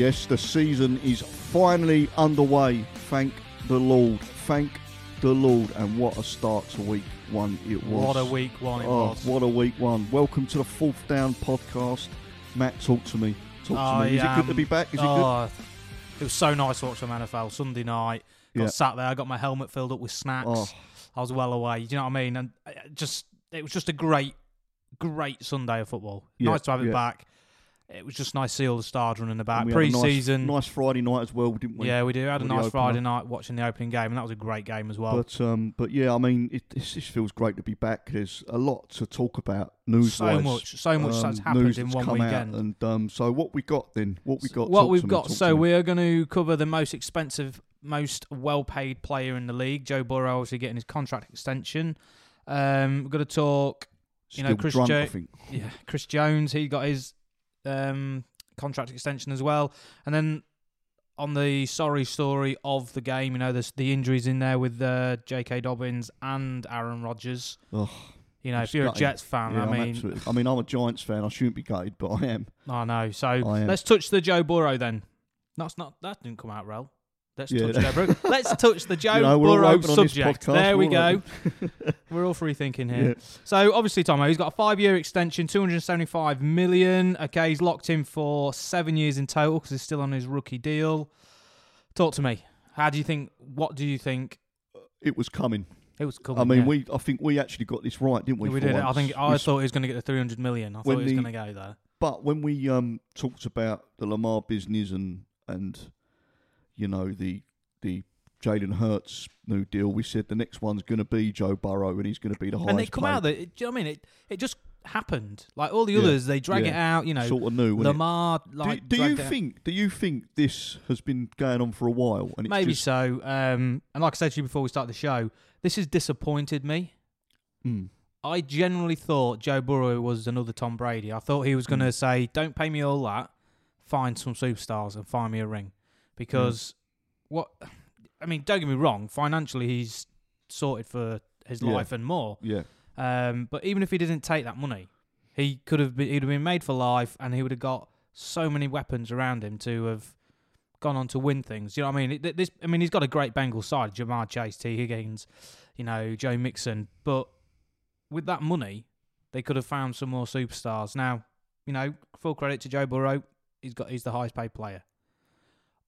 Yes, the season is finally underway. Thank the Lord. Thank the Lord. And what a start to week one it was. What a week one it oh, was. what a week one. Welcome to the Fourth Down podcast. Matt, talk to me. Talk I to me. Is it good to be back? Is it good? oh, it was so nice watching NFL Sunday night. Got Yeah. sat there, I got my helmet filled up with snacks. Oh. I was well away. Do you know what I mean? And uh, just it was just a great, great Sunday of football. Yeah, nice to have it yeah. back. It was just nice to see all the stars running about. We a nice- Pre-season, Nice, Friday night as well, didn't we? yeah, we do. Had a nice opener. Friday night watching the opening game, and that was a great game as well. But um, but yeah, I mean, it, this just feels great to be back. There's a lot to talk about news so much, so much um, that's happened news in one come weekend. Out, and um, so what we got then? What we got? What we've got, so we're going to cover the most expensive, most well-paid player in the league. Joe Burrow obviously getting his contract extension. Um, we're going to talk, you know, Chris drunk, Jo- I think. yeah, Chris Jones. He got his um, contract extension as well, and then on the sorry story of the game, you know, there's the injuries in there with uh, J.K. Dobbins and Aaron Rodgers. You know, It's if you're a. Jets fan, yeah, I mean, I mean, I'm a Giants fan. I shouldn't be gutted, but I am. I know. So let's touch the Joe Burrow then. That's not that didn't come out well. Let's Yeah. touch Joe. Let's touch the Joe You know, all Burrow subject. podcast, There we go. We're all free thinking here. Yeah. So obviously, Tomo, he's got a five-year extension, 275 million. Okay, he's locked in for seven years in total because he's still on his rookie deal. Talk to me. How do you think? What do you think? It was coming. It was coming. I mean, yeah. we. I think we actually got this right, didn't we? we did. it. I think I We thought he was going to get the 300 million. I thought he was going to go there. But when we um, talked about the Lamar business and and you know the the Jalen Hurts new deal, we said the next one's going to be Joe Burrow and he's going to be the highest. and they come out that do you know what I mean? It it just happened. Like all the Yeah, others, they drag it out. You know, sort of new. Lamar like do, do you it out. think? Do you think this has been going on for a while? And it's maybe just, so? Um, and like I said to you before we start the show, this has disappointed me. Mm, I generally thought Joe Burrow was another Tom Brady. I thought he was going to Mm. say, "Don't pay me all that, find some superstars and find me a ring," because what? I mean, don't get me wrong. Financially, he's sorted for his Yeah. life and more. yeah, Um, but even if he didn't take that money, he could have been, he'd have been made for life, and he would have got so many weapons around him to have gone on to win things. You know what I mean? It- This, I mean, he's got a great Bengal side: Ja'Marr Chase, Tee Higgins, you know, Joe Mixon. But with that money, they could have found some more superstars. Now, you know, full credit to Joe Burrow. He's got he's the highest paid player.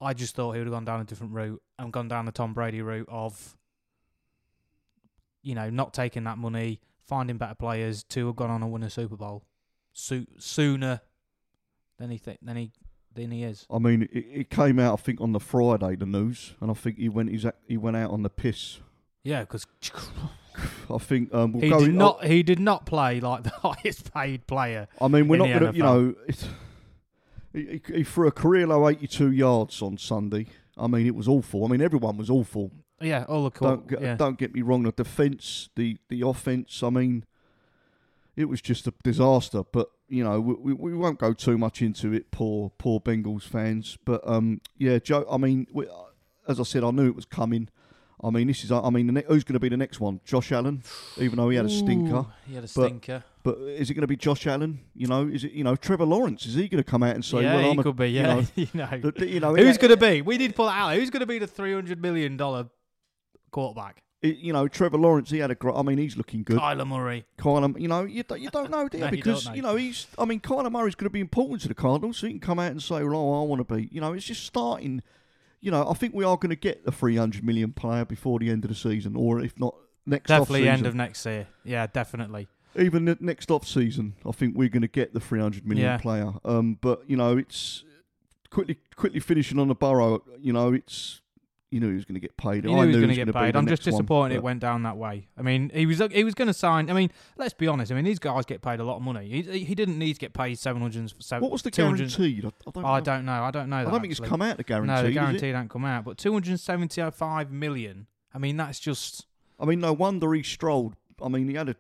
I just thought he would have gone down a different route and gone down the Tom Brady route of, you know, not taking that money, finding better players to have gone on and win a Super Bowl so- sooner than he th- than he than he is. I mean, it, it came out I think on the Friday the news, and I think he went he's, he went out on the piss. Yeah, because I think um, we'll he go did in- not he did not play like the highest paid player. I mean, we're not going to, you know, it's, he, he- he threw a career low 82 yards on Sunday. I mean, it was awful. I mean, everyone was awful. Yeah, all the cool. Don't get, yeah. don't get me wrong. The defence, the the offence. I mean, it was just a disaster. But you know, we, we, we won't go too much into it. Poor poor Bengals fans. But um, yeah, Joe. I mean, we, as I said, I knew it was coming. I mean, this is. I mean, the ne- who's going to be the next one? Josh Allen, even though he had a stinker. Ooh, He had a stinker. But is it going to be Josh Allen? You know, is it you know Trevor Lawrence? Is he going to come out and say, yeah, "Well, he I'm a, could be. you Yeah, know, you know. the- you know, Who's going to be? We need to pull it out. Who's going to be the three hundred million dollar quarterback? it- you know, Trevor Lawrence? He had a great. I mean, he's looking good. Kyler Murray. Kyler, you know, you, don't- you don't know, do you? No, because don't you, know. know he's. I mean, Kyler Murray's going to be important to the Cardinals, so he can come out and say, "Well, oh, I want to be." You know, it's just starting. You know, I think we are going to get the three hundred million player before the end of the season, or if not next Definitely end of next year. Yeah, definitely. Even the next off season. I think we're going to get the three hundred million Yeah. player. Um, but you know, it's quickly quickly finishing on the Burrow. You know, it's you knew he was going to get paid. You I knew he was going to get paid. I'm just next one, disappointed it went down that way. I mean, he was he was going to sign. I mean, let's be honest. I mean, these guys get paid a lot of money. He, he didn't need to get paid seven hundred. What was the 200 guaranteed? I, I don't. I know. don't know. I don't know. I don't think it's come out the guarantee. No, the guarantee don't come out. But 275 million. I mean, that's just. I mean, no wonder he strolled. I mean, he had a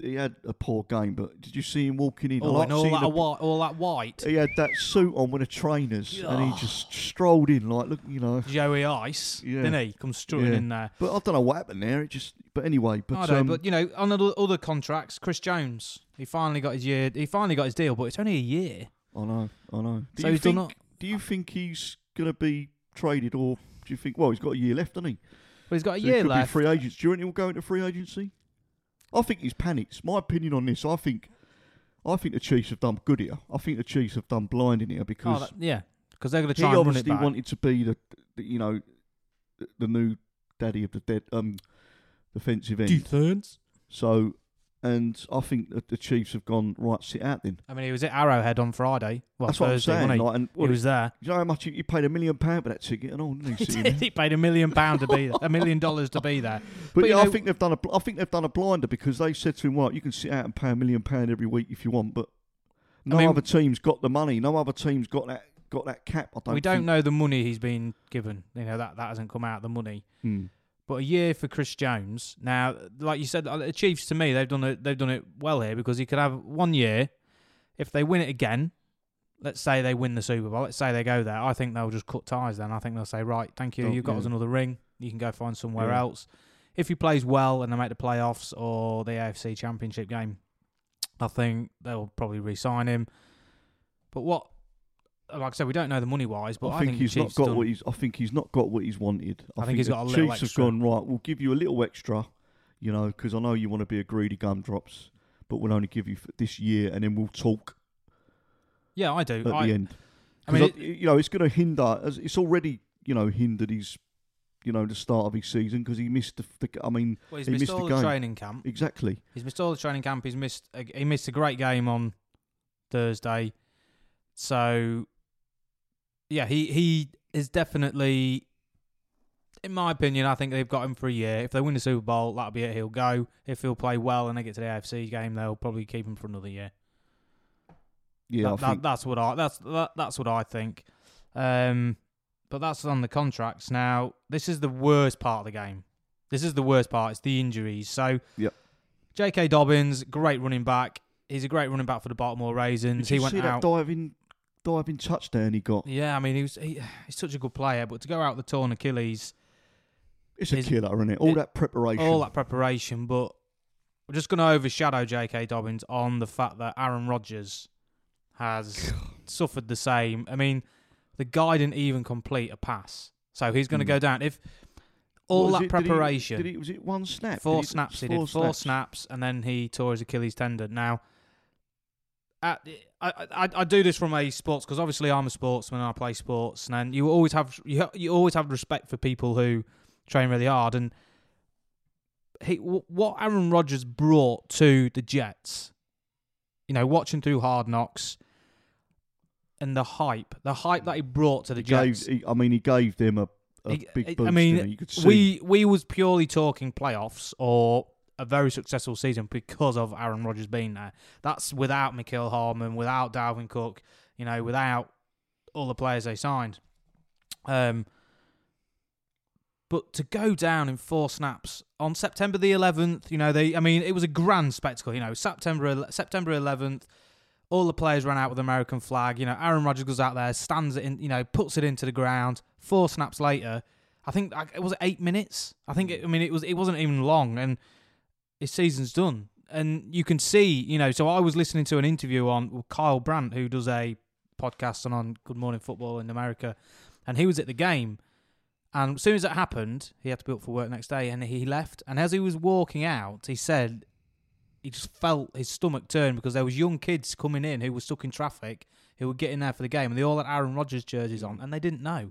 he had a poor game, but did you see him walking in? Oh, like and all that, the- white, all that white. He had that suit on with the trainers, and he just strolled in like, look, you know. Joey Ice, Yeah. didn't he? Comes strutting Yeah. in there. But I don't know what happened there. It just, but anyway, but I know, um, but you know, on other, other contracts, Chris Jones, he finally got his year. He finally got his deal, but it's only a year. I know, I know. Do so you think. Not, do you think he's going to be traded, or do you think? Well, he's got a year left, hasn't he? But he's got a So he year could left. Be free agents. Do you reckon he'll go into free agency? I think he's panicked. My opinion on this, I think, I think the Chiefs have done good here. I think the Chiefs have done blinding here Oh, because that- yeah, because they're going to he try and run it obviously back. wanted to be the, the you know, the, the new daddy of the dead um defensive end. Defense. So, and I think that the Chiefs have gone right. Sit out then. I mean, he was at Arrowhead on Friday. Well, That's what I'm Thursday, saying. he? Like, and he was there. you know how much you, you paid a million pound for that ticket and all, didn't He did. He paid a million pound to be there, a million dollars to be there. But, But, yeah, I think they've done a. I think they've done a blinder because they said to him, "Right, you can sit out and pay a million pound every week if you want, but no mean- other team's got the money. No other team's got that got that cap." I don't. we don't know the money he's been given. You know that that hasn't come out the money. Hmm. But a year for Chris Jones. Now, like you said, uh, the Chiefs to me they've done it. They've done it well here because he could have one year. If they win it again, let's say they win the Super Bowl. Let's say they go there. I think they'll just cut ties. Then I think they'll say, right, thank you. Don't- You've got yeah. us another ring. You can go find somewhere Yeah. else. If he plays well and they make the playoffs or the AFC Championship game, I think they'll probably re-sign him. But what, like I said, we don't know the money wise. But I I, think, the he's not got done- what he's. I think he's not got what he's wanted. I think he's the got a little Chiefs extra. have gone right. We'll give you a little extra, you know, because I know you want to be a greedy gumdrops, but we'll only give you for this year, and then we'll talk Yeah, I do. at I, the end. I mean, it- you know, it's going to hinder. It's already, you know, hindered his, you know, the start of his season because he missed the, the. I mean, well, he's he missed, missed all the the game. training camp. exactly. He's missed all the training camp. He's missed. A, he missed a great game on Thursday. So, yeah, he he is definitely, in my opinion, I think they've got him for a year. If they win the Super Bowl, that'll be it. He'll go. If he'll play well and they get to the AFC game, they'll probably keep him for another year. Yeah, That- that- that's what I that's that, that's what I think. Um, but that's on the contracts. Now, this is the worst part of the game. This is the worst part. It's the injuries. So, Yep. J.K. Dobbins, great running back. He's a great running back for the Baltimore Ravens. He went see out. that diving, diving touchdown he got? yeah, I mean, he was he, he's such a good player, but to go out the torn Achilles, It's a Is- killer, isn't it? All it- that preparation. all that preparation, but we're just going to overshadow J.K. Dobbins on the fact that Aaron Rodgers has suffered the same. I mean, the guy didn't even complete a pass, so he's going to Hmm. go down. If all that it? Did he- preparation, Did he, was it one snap? four Did snaps, he did four snaps, and then he tore his Achilles tendon. Now, Uh, I, I I do this from a sports because obviously I'm a sportsman and I play sports, and you always have you you always have respect for people who train really hard. And he wh- what Aaron Rodgers brought to the Jets, you know, watching through Hard Knocks, and the hype, the hype that he brought to the He gave, Jets. he, I mean, he gave them a, a He- big I- I mean, you could see. we we was purely talking playoffs or a very successful season because of Aaron Rodgers being there. That's without Mecole Hardman, without Dalvin Cook, you know, without all the players they signed. Um, but to go down in four snaps on September the 11th, you know, they I mean, it was a grand spectacle. You know, September September 11th. All the players ran out with the American flag. You know, Aaron Rodgers goes out there, stands it in, you know, puts it into the ground. Four snaps later, I think it was eight minutes. I think it, I mean it was it wasn't even long, and his season's done. And you can see, you know. So I was listening to an interview on with Kyle Brandt, who does a podcast on, on Good Morning Football in America, and he was at the game. And as soon as it happened, he had to be up for work next day, and he left. And as he was walking out, he said he just felt his stomach turn because there was young kids coming in who were stuck in traffic, who were getting there for the game, and they all had Aaron Rodgers jerseys on, and they didn't know.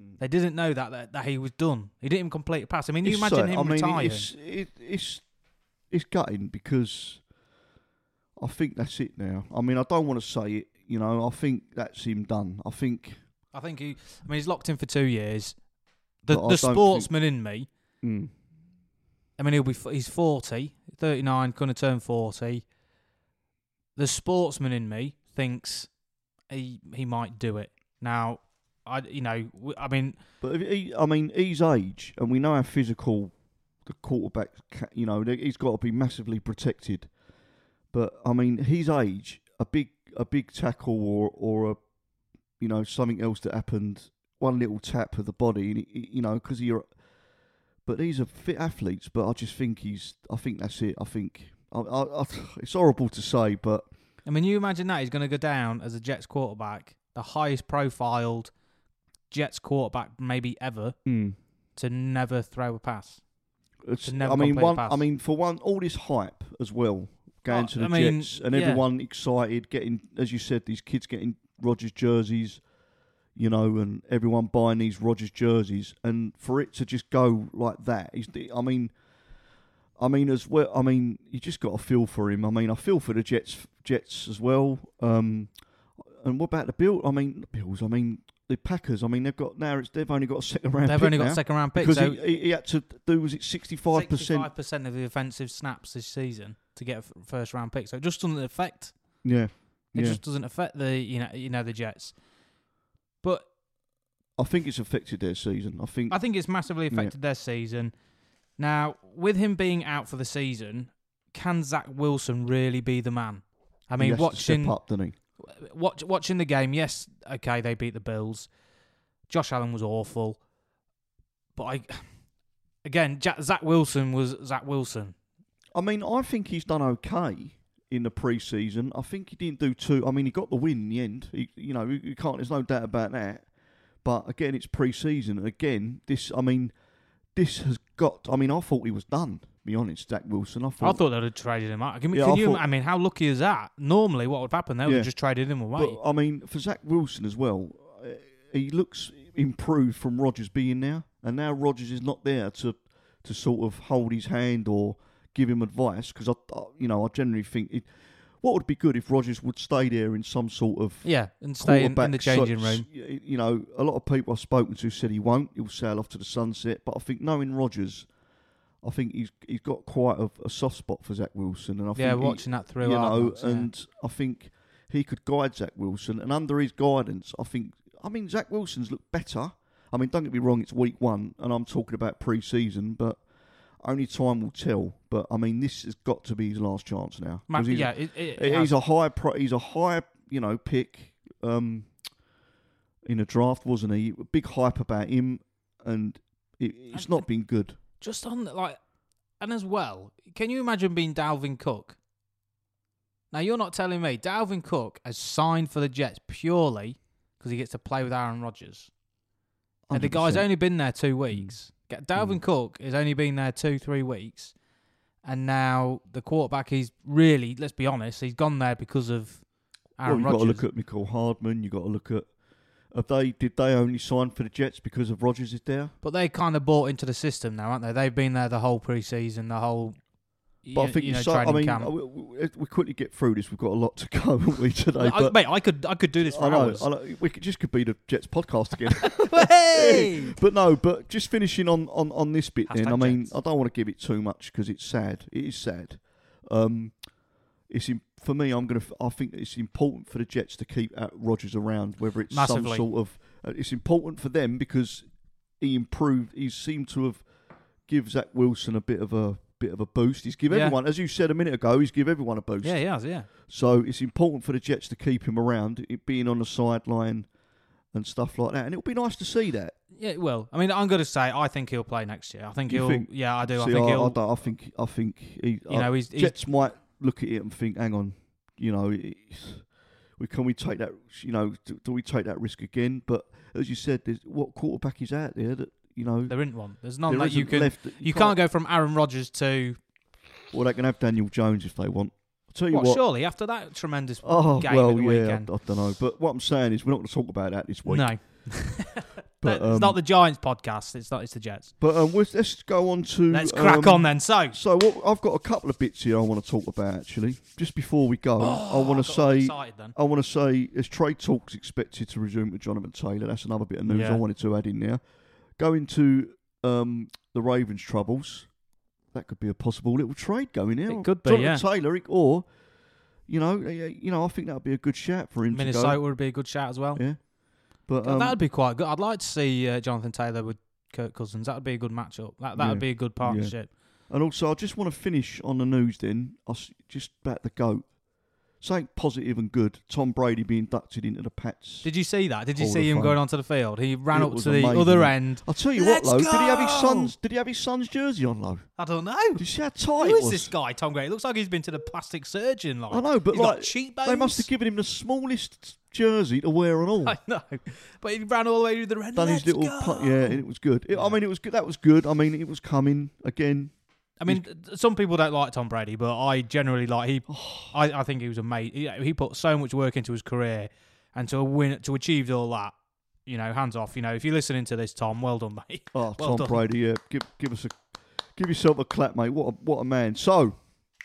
Mm. They didn't know that, that that he was done. He didn't even complete a pass. I mean, you It's imagine sad. him I mean, retiring. It's, it, it's it's gutting because I think that's it now. I mean, I don't want to say it. You know, I think that's him done. I think. I think he. I mean, he's locked in for two years. The the sportsman in me. Mm, I mean, he'll be. He's 40, 39, going to turn forty. The sportsman in me thinks he he might do it. Now, I you know I mean but he, I mean, his age, and we know how physical the quarterback. You know, he's got to be massively protected. But I mean, his age, a big a big tackle or or a you know something else that happened, one little tap of the body, and you know, because you're. But these are fit athletes. But I just think he's. I think that's it. I think. I, I, I, it's horrible to say, but I mean, you imagine that he's going to go down as a Jets quarterback. the highest profiled Jets quarterback maybe ever Mm. to never throw a pass. It's, never I mean, one. pass. I mean, for one, all this hype as well going Oh, to the I mean, Jets and yeah. everyone excited, getting as you said, these kids getting Rodgers jerseys, you know, and everyone buying these Rodgers jerseys, and for it to just go like that is, the, I mean, I mean as well. I mean, you just got to feel for him. I mean, I feel for the Jets, Jets as well. Um, and what about the Bill? I mean, the Bills. I mean, the Packers. I mean, they've got now. It's they've only got a second round. They've pick only got now second round picks. because So he, he, had to do was it sixty five percent? 65% of the offensive snaps this season to get a first round pick. So it just doesn't affect. Yeah, It yeah. just doesn't affect the you know you know the Jets. But I think it's affected their season. I think. I think it's massively Yeah. affected their season. Now, with him being out for the season, can Zach Wilson really be the man? I mean, watching step up, doesn't he? Watch, watching the game, yes, okay, they beat the Bills. Josh Allen was awful, but I again, Ja Zach Wilson was Zach Wilson. I mean, I think he's done okay in the pre-season. I think he didn't do too. I mean, he got the win in the end. He, you know, you can't. There's no doubt about that. But again, it's pre-season. Again, this. I mean, this has got. I mean, I thought he was done. Be honest, Zach Wilson. I thought. I thought they'd have traded him out. Can, Yeah, can I you? thought- I mean, how lucky is that? Normally, what would happen? They would Yeah. have just traded him away. But I mean, for Zach Wilson as well, uh, he looks improved from Rodgers being there, and now Rodgers is not there to to sort of hold his hand or give him advice. Because I, I, you know, I generally think it. What would be good if Rodgers would stay there in some sort of yeah, and stay in, in the changing so- room. You know, a lot of people I've spoken to said he won't. He'll sail off to the sunset. But I think knowing Rodgers, I think he's he's got quite a, a soft spot for Zach Wilson, and I Yeah, think he- watching that through. you know, notes, yeah. and I think he could guide Zach Wilson, and under his guidance, I think. I mean, Zach Wilson's looked better. I mean, don't get me wrong, it's week one, and I'm talking about pre-season, but only time will tell. But I mean, this has got to be his last chance now. He's, yeah, it, it, it he's a high, pro, he's a high, you know, pick um, in a draft, wasn't he? Big hype about him, and it, it's And- not been good. Just on the- like, and as well, can you imagine being Dalvin Cook? Now you're not telling me Dalvin Cook has signed for the Jets purely because he gets to play with Aaron Rodgers. And the guy's only been there two weeks. Get- Dalvin Mm. Cook has only been there two, three weeks, and now the quarterback. He's really, let's be honest, he's gone there because of Well, Aaron you've got to look at Mecole Hardman. You've got to look at. Have they did they only sign for the Jets because of Rodgers is there? But they kind of bought into the system now, aren't they? They've been there the whole preseason, the whole. But I y- think you know, so, I mean, camp. we, we, we quickly get through this. We've got a lot to go, haven't we today? I, mate, I could I could do this for I know, hours. I know, we could just could be the Jets podcast again. hey! but no, but just finishing on on, on this bit. then, Hashtag I mean, Jets. I don't want to give it too much because it's sad. It is sad. Um, it's im- for me. I'm gonna. I think it's important for the Jets to keep uh, Rodgers around, whether it's Massively. some sort of. Uh, it's important for them because he improved. He seemed to have give Zach Wilson a bit of a bit of a boost. He's give Yeah. everyone, as you said a minute ago, he's give everyone a boost. Yeah, he has, yeah. So it's important for the Jets to keep him around, it being on the sideline and stuff like that. And it'll be nice to see that. Yeah, well, I mean, I'm going to say I think he'll play next year. I think You he'll. think? Yeah, I do. I think I, he'll. I, I think I think he, you know, he's, he's Jets might look at it and think, hang on, you know, we can we take that, you know, do, do we take that risk again? But as you said, there's, what quarterback is out there that you know there isn't one. There's none there that you can. left. you can't go from Aaron Rodgers to Well, they can have Daniel Jones if they want. I'll tell you what? what. Surely after that tremendous Oh game well, yeah, I, I don't know. But what I'm saying is, we're not going to talk about that this week. no, But, it's um, not the Giants podcast. It's not. It's the Jets. But um, let's go on to. Let's crack um, on then. So, So what, I've got a couple of bits here I want to talk about actually. Just before we go, I Oh, want to say excited. I want to say as trade talks expected to resume with Jonathan Taylor. That's another bit of news Yeah. I wanted to add in there. Going to um, the Ravens' troubles. That could be a possible little trade going there. It could be, Jonathan Taylor, or you know, eh, eh, you know, I think that would be a good shout for him Minnesota would be a good shout as well. Yeah, but um, That'd be quite good. I'd like to see uh, Jonathan Taylor with Kirk Cousins. That would be a good matchup. That that Yeah. would be a good partnership. And also, I just want to finish on the news then. I s- just about the GOAT. Something positive and good. Tom Brady being inducted into the Pats. Did you see that? Did you Hall see him Fame. going onto the field? He ran It up to the amazing. other end. I'll tell you Let's what, though. Did he have his son's? Did he have his son's jersey on, though? I don't know. Did you see how tight Who is this guy, Tom Gray? It looks like he's been to the plastic surgeon. Like I know, but he's like cheekbones. they must have given him the smallest jersey to wear and all. I know, but he ran all the way to the red. Done his little pu- yeah, and it was good. It, I mean, it was good. That was good. I mean, it was coming again. I mean, some people don't like Tom Brady, but I generally like he. Oh. I, I think he was amazing. He, he put so much work into his career, and to win, to achieve all that, you know, hands off. You know, if you're listening to this, Tom, well done, mate. Oh, Well Tom done. Brady, yeah. Give give us a give yourself a clap, mate. What a, what a man. So,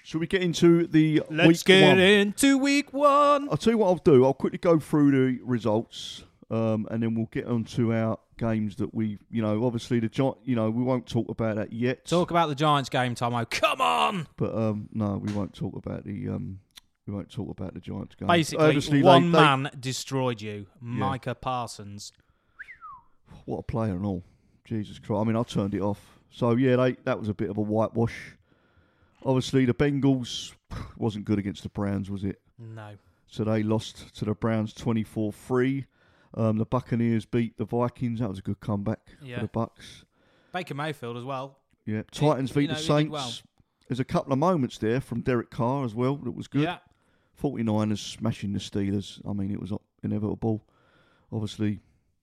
should we get into the Let's week get one? into week one. I'll tell you what I'll do. I'll quickly go through the results, um, and then we'll get on to our games that we, you know, obviously the Gi- you know, we won't talk about that yet. Talk about the Giants game, Tomo. Come on. but um, no, we won't talk about the um, we won't talk about the Giants game. Basically, Obviously, they- one they- man destroyed you, Micah Parsons. what a player and all. Jesus Christ! I mean, I turned it off. So yeah, they, that was a bit of a whitewash. Obviously, the Bengals wasn't good against the Browns, was it? No. So they lost to the Browns 24-3. Um, the Buccaneers beat the Vikings. That was a good comeback Yeah. for the Bucks. Baker Mayfield as well. Yeah, Titans you beat know, the Saints. well. There's a couple of moments there from Derek Carr as well that was good. Yeah. 49ers smashing the Steelers. I mean, it was inevitable. Obviously,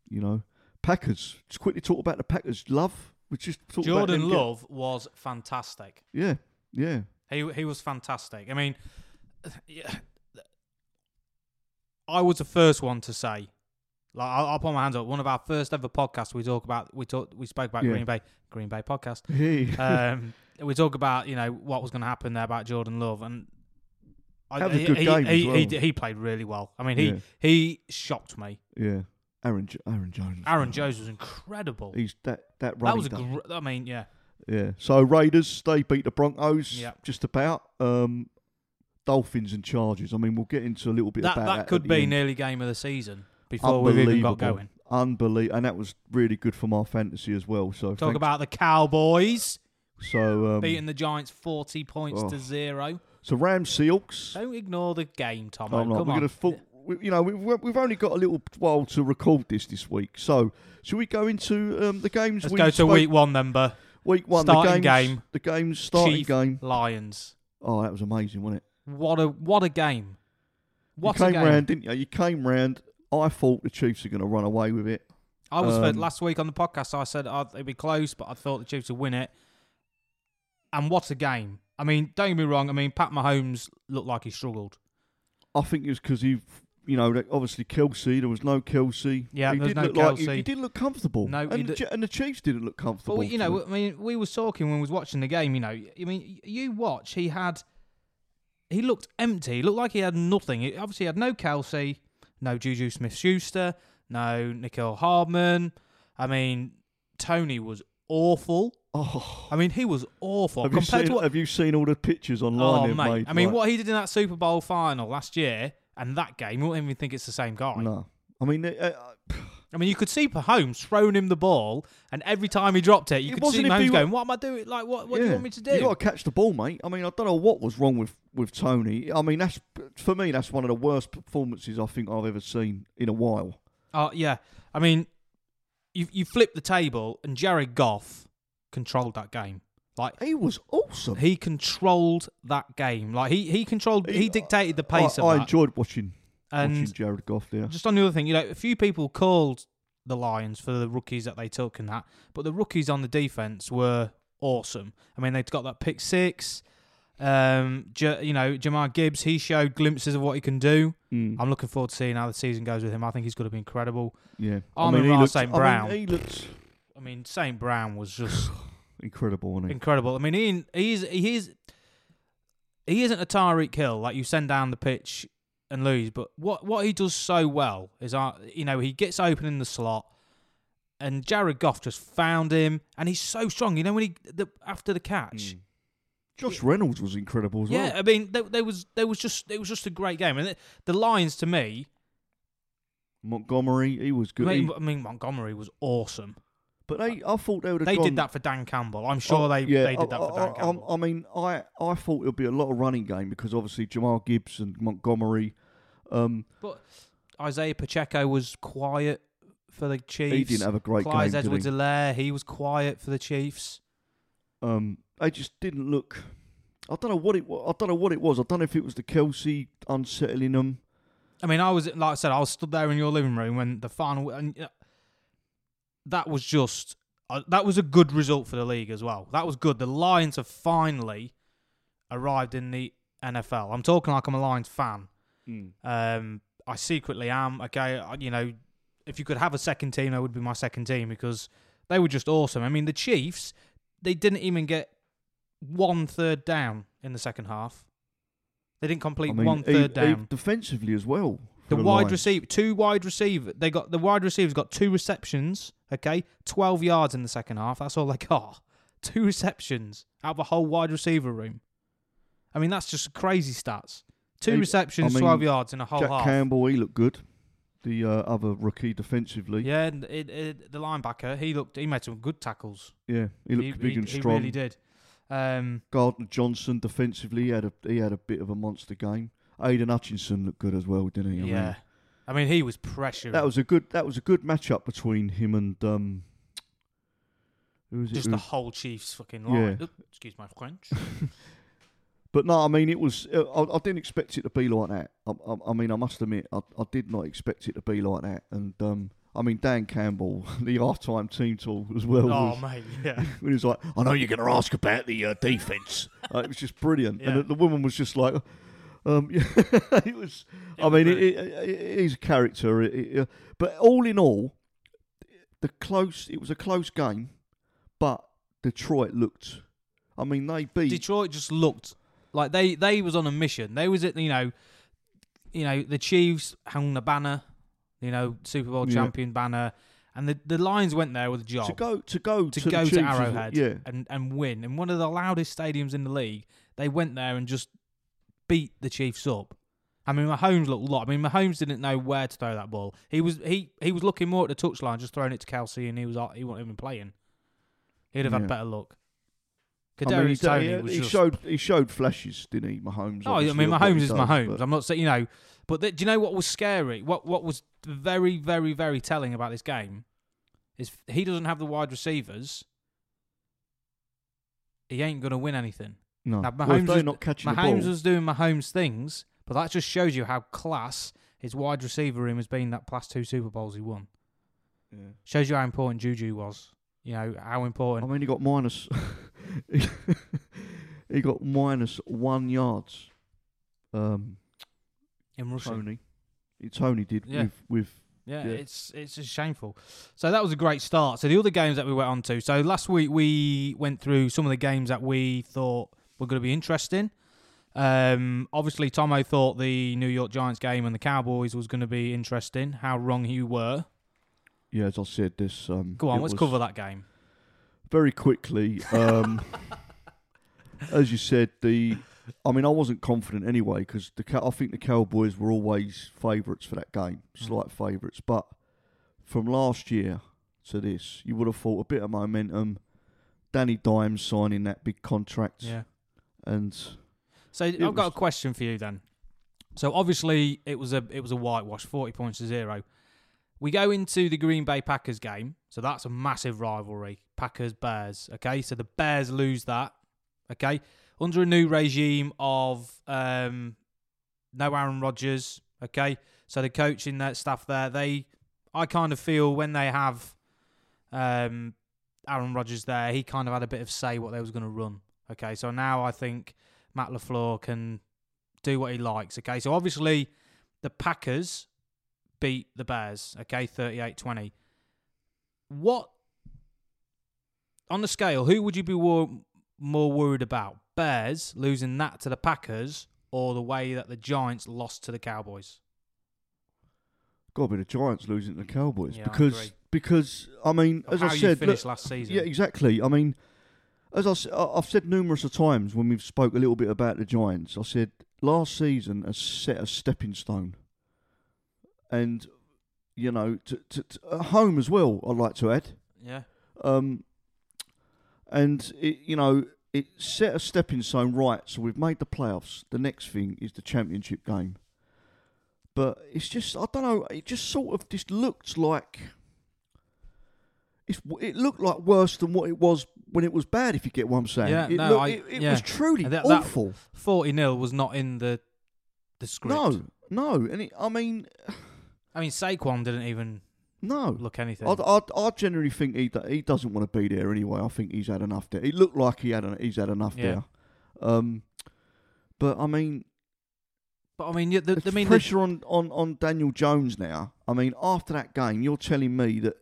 you know. Packers. Just quickly talk about the Packers. Love. We just Jordan them get- Love was fantastic. Yeah, yeah. He he was fantastic. I mean, yeah, I was the first one to say, like, I'll, I'll put my hands up. One of our first ever podcasts, we talk about we talk we spoke about Yeah. Green Bay Green Bay podcast. Hey. Um, we talk about you know what was going to happen there about Jordan Love and. I, That was a he, good he, game he, he, well. d- he played really well. I mean, he yeah, he shocked me. yeah. Aaron, Aaron Jones. Aaron Jones was incredible. He's that that That was a gr- I mean, yeah, Yeah. So Raiders they beat the Broncos. Yeah. Just about. Um, Dolphins and Chargers. I mean, we'll get into a little bit that about that that. could at the be end. nearly game of the season before we've even got Unbelievable. going. Unbelievable, and that was really good for my fantasy as well. So Talk thanks- about the Cowboys so um, beating the Giants forty points oh. to zero. so Rams Seahawks. Don't ignore the game, Tom. I'm not. Come We're on. gonna full, we, you know, we've we've only got a little while to record this this week. So, should we go into um, the games? Let's we go to spoke- week one, then. Week one. starting the games, game. The games starting Chief game. Lions. Oh, that was amazing, wasn't it? What a what a game! What you a came game! round, didn't you? You came round. I thought the Chiefs are going to run away with it. I was um, last week on the podcast. I said oh, it'd be close, but I thought the Chiefs would win it. And what a game! I mean, don't get me wrong. I mean, Pat Mahomes looked like he struggled. I think it was because he, you know, obviously Kelce. There was no Kelce. Yeah, he there was did no look like he, he didn't look comfortable. No, and, the, and the Chiefs didn't look comfortable. But you know, I mean, we was talking when we was watching the game. You know, I mean, you watch. He had, he looked empty. He looked like he had nothing. He obviously had no Kelce, no Juju Smith-Schuster, no Mecole Hardman. I mean, Toney was awful. oh, I mean, he was awful have you compared seen? to what. have you seen all the pictures Oh online? they've mate! made? I mean, Like, what he did in that Super Bowl final last year and that game, you wouldn't even think it's the same guy. No, I mean, uh, uh, I mean, you could see Mahomes throwing him the ball, and every time he dropped it, you It could see Mahomes going, "What am I doing? Like, what? What do you want me to do?" You got to catch the ball, mate. I mean, I don't know what was wrong with with Toney. I mean, that's for me. That's one of the worst performances I think I've ever seen in a while. Oh yeah, I mean, you you flip the table, and Jared Goff controlled that game. Like He was awesome. he controlled that game. Like he he controlled. He, He- dictated the pace I, of I that. enjoyed watching watching and Jared Goff there. just on the other thing, you know, a few people called the Lions for the rookies that they took and that, but the rookies on the defense were awesome. I mean, they've got that pick six. Um, J- you know, Jahmyr Gibbs, he showed glimpses of what he can do. Mm, I'm looking forward to seeing how the season goes with him. I think he's going to be incredible. yeah, Amon I mean, Ra St. I Brown. mean, he looked I mean, St. Brown was just incredible, wasn't he? incredible. I mean, he he's he's he isn't a Tyreek Hill like you send down the pitch and lose, but what what he does so well is uh, you know he gets open in the slot, and Jared Goff just found him, and he's so strong. You know when he the, after the catch. Mm. Josh Reynolds was incredible as Yeah, well. Yeah, I mean, there, there was there was just it was just a great game, and the, the Lions to me, Montgomery, he was I good. mean, He- I mean Montgomery was awesome. But they, I thought they would have They gone, did that for Dan Campbell. I'm sure Oh, they yeah, they did that I, for Dan Campbell. I mean, I, I thought it would be a lot of running game because obviously Jahmyr Gibbs and Montgomery. Um, But Isaiah Pacheco was quiet for the Chiefs. he didn't have a great Clyde game. Edwards he? Helaire, he was quiet for the Chiefs. Um, they just didn't look. I don't know what it. wa- I don't know what it was. I don't know if it was the Kelce unsettling them. I mean, I was like I said, I was stood there in your living room when the final, and uh, that was just uh, that was a good result for the league as well. That was good. The Lions have finally arrived in the NFL. I'm talking like I'm a Lions fan. Um, I secretly am. Okay, I- you know, if you could have a second team, that would be my second team because they were just awesome. I mean, the Chiefs, they didn't even get one third down in the second half. They didn't complete I mean, one third e- down. defensively as well. The for wide Lions. receiver, two wide receiver. They got the wide receivers got two receptions. Okay, twelve yards in the second half. That's all they got. Two receptions out of a whole wide receiver room. I mean, that's just crazy stats. Two receptions, I mean, twelve yards in a whole Jack half. Campbell, he looked good. The uh, other rookie defensively. Yeah, and it, it, the linebacker, he looked, he made some good tackles. Yeah, he looked he, big he- and strong. he really did. Um, Gardner Johnson defensively, he had a he had a bit of a monster game. Aidan Hutchinson looked good as well, didn't he? I mean, yeah, I mean, he was pressuring. that was a good that was a good matchup between him and um. Who was it? just who- the whole Chiefs fucking line. Yeah. Oop, excuse my French. But no, I mean it was. Uh, I, I didn't expect it to be like that. I, I, I mean, I must admit, I, I did not expect it to be like that. And um, I mean, Dan Campbell, the half-time team tool as well. oh was, mate, yeah. when he was like, "I know you're going to ask about the uh, defense." uh, it was just brilliant, Yeah. and the, the woman was just like, um, "It was." I mean, it, brilliant. it, it, he's a character, it, but all in all, the close. It was a close game, but Detroit looked. I mean, they beat. Detroit just looked like they they was on a mission. They was at you know, you know the Chiefs hung the banner, you know Super Bowl Yeah. champion banner, and the the Lions went there with a job to go to go to, to, go to Chiefs as well. Arrowhead Yeah, and and win in one of the loudest stadiums in the league. They went there and just beat the Chiefs up. I mean, Mahomes looked a lot. I mean, Mahomes didn't know where to throw that ball. He was he he was looking more at the touchline, just throwing it to Kelce, and he was he wasn't even playing. He'd have Yeah. had better luck. I mean, he, Kadarius uh, Toney he, was he just showed he showed flashes, didn't he, Mahomes? Oh, I mean, Mahomes is does, Mahomes. but- I'm not saying you know, but the, do you know what was scary? What what was very very very telling about this game is he doesn't have the wide receivers. He ain't gonna win anything. No, Now, well, Mahomes they're was- not catching the Mahomes was doing Mahomes things, but that just shows you how class his wide receiver room has been that two Super Bowls he won. Yeah. Shows you how important Juju was. You know how important. I mean, he got minus. he got minus one yards. Um, in rushing. Toney, Toney did Yeah. with with Yeah, Yeah. it's it's just shameful. So that was a great start. So the other games that we went on to. So last week we went through some of the games that we thought were going to be interesting. Um, obviously, Tomo thought the New York Giants game and the Cowboys was going to be interesting. How wrong you were. yeah. As I said, this um. Go on, let's cover that game. very quickly. Um, as you said, the. I mean, I wasn't confident anyway because the I think the Cowboys were always favourites for that game, Mm. slight favourites. But from last year to this, you would have thought a bit of momentum. Danny Dimes signing that big contract, Yeah. And So I've got a question for you then. So obviously it was a it was a whitewash, forty points to zero. We go into the Green Bay Packers game, so that's a massive rivalry. Packers Bears. Okay, so the Bears lose that. Okay, under a new regime of um, no Aaron Rodgers. Okay, so the coaching that staff there, they I kind of feel when they have um, Aaron Rodgers there, he kind of had a bit of say what they was going to run. Okay, so now I think Matt LaFleur can do what he likes. Okay, so obviously the Packers beat the Bears. Okay, 38 20. What, on the scale, who would you be wor- more worried about? Bears losing that to the Packers or the way that the Giants lost to the Cowboys? got to be the Giants losing to the Cowboys Yeah, I because agree. because I mean, as how I you said, look, last season. Yeah, exactly. I mean, as I, have said numerous of times when we've spoke a little bit about the Giants, I said last season has set a stepping stone, and you know, to, to, to at home as well. I'd like to add, yeah. um, and it, you know, it set a stepping stone right. So we've made the playoffs. The next thing is the championship game. But it's just I don't know. It just sort of just looked like it's it looked like worse than what it was when it was bad. If you get what I'm saying, Yeah, it, no, looked- I- it, it yeah. was truly That- that- awful. 40 0 was not in the the script. no, No, and it, I mean, I mean, Saquon didn't even no. look anything. I, I, I generally think he he doesn't want to be there anyway. I think he's had enough there. He looked like he had en- he's had enough Yeah. there. Um, but I mean, but I mean, the, the the- pressure on, on, on Daniel Jones now. I mean, after that game, you're telling me that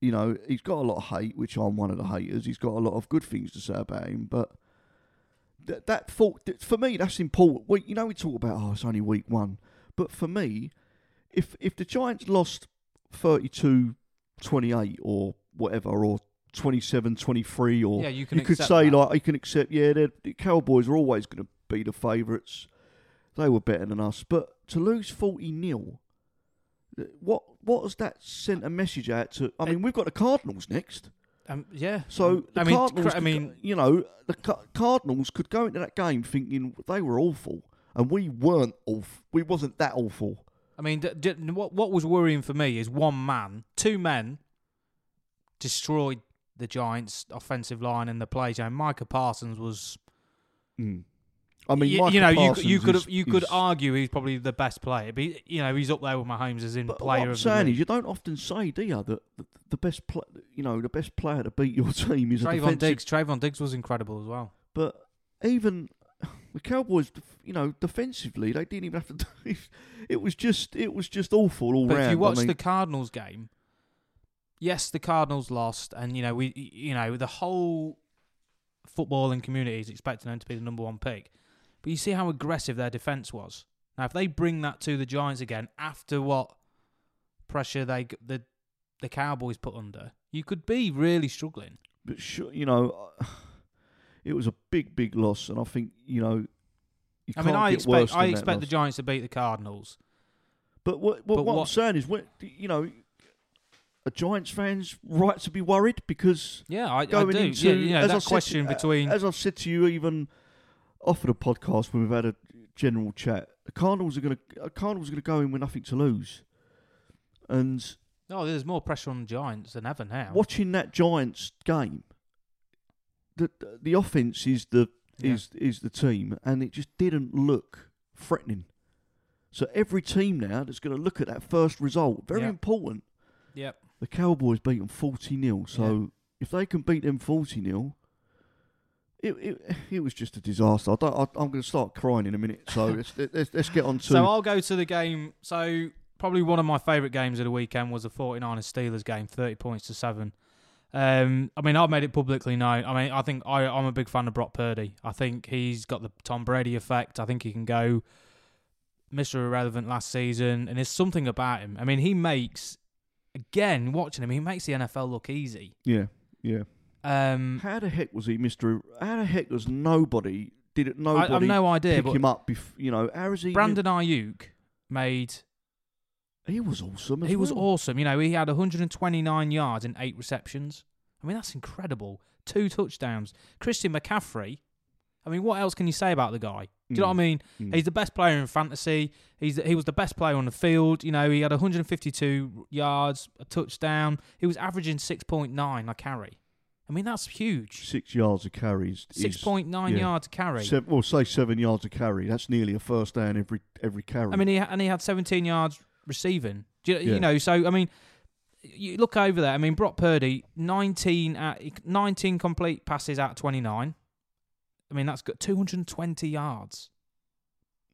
you know he's got a lot of hate, which I'm one of the haters. He's got a lot of good things to say about him, but that that thought for me that's important. Well, you know, we talk about oh, it's only week one, but for me, if if the Giants lost 32-28 or whatever, or 27-23 or yeah, you can you could say that. like you can accept yeah the Cowboys are always going to be the favourites they were better than us but to lose 40 nil what what has that sent a message out to I mean we've got the Cardinals next um, yeah. so um, the I mean, Cardinals cra- I mean, you know the Ca- Cardinals could go into that game thinking they were awful and we weren't awful we wasn't that awful I mean, d- d- what what was worrying for me is one man, two men, destroyed the Giants' offensive line and the play zone. Micah Parsons was. Mm. I mean y- Micah you know, you, you could is- you could is- argue he's probably the best player, but he- you know he's up there with Mahomes as in But player what I'm of saying is, you don't often say, do you, that the, the best, pla you know, the best player to beat your team is a Trevon defensive. Diggs, Trevon Diggs was incredible as well. But even the Cowboys, you know, defensively, they didn't even have to. do It was just, it was just awful all But round. if you watch I mean, the Cardinals game, yes, the Cardinals lost, and you know we, you know, the whole footballing community is expecting them to be the number one pick. But you see how aggressive their defense was. Now, if they bring that to the Giants again after what pressure they the the Cowboys put under, you could be really struggling. but sure, you know, it was a big, big loss, and I think you know. You I mean, I expect I expect the. Giants to beat the Cardinals. But what, what, but what I'm saying is, when, you know, a Giants fans right to be worried because Yeah, I, I going do. into yeah, as that question uh, between as I've said to you even off of the podcast when we've had a general chat, the Cardinals are going to uh, Cardinals are going to go in with nothing to lose, and oh, there's more pressure on the Giants than ever now. watching that Giants game, the the offense is the Yeah. is is the team, and it just didn't look threatening. So every team now that's going to look at that first result, very Yeah. important. Yep. The Cowboys beat them forty 0 So if they can beat them forty 0 it, it it was just a disaster. I don't, I, I'm going to start crying in a minute. So let's, let's let's get on to. So I'll go to the game. So probably one of my favourite games of the weekend was the 49ers Steelers game, 30 points to seven. Um, I mean, I've made it publicly known. I mean, I think I, I'm a big fan of Brock Purdy. I think he's got the Tom Brady effect. I think he can go Mr. Irrelevant last season, and there's something about him. I mean, he makes again watching him, he makes the NFL look easy. yeah, yeah. Um, How the heck was he, Mister? How the heck was nobody? Did it I, nobody I've no idea, pick but him up? Bef- you know, how is he? Brandon Aiyuk made he was awesome. He was awesome. You know, he had 129 yards in eight receptions. I mean, that's incredible. Two touchdowns. Christian McCaffrey. I mean, what else can you say about the guy? Do you know what I mean? Mm. He's the best player in fantasy. He's he was the best player on the field. You know, he had 152 yards, a touchdown. He was averaging 6.9 a carry. I mean, that's huge. six yards of carries. 6.9 yeah. yards carry. Seven, well, say seven yards of carry. That's nearly a first down every every carry. I mean, he and he had 17 yards receiving. Do you, Yeah. you know, so I mean, you look over there. I mean, Brock Purdy, 19 at, 19 complete passes out of 29. I mean, that's got 220 yards.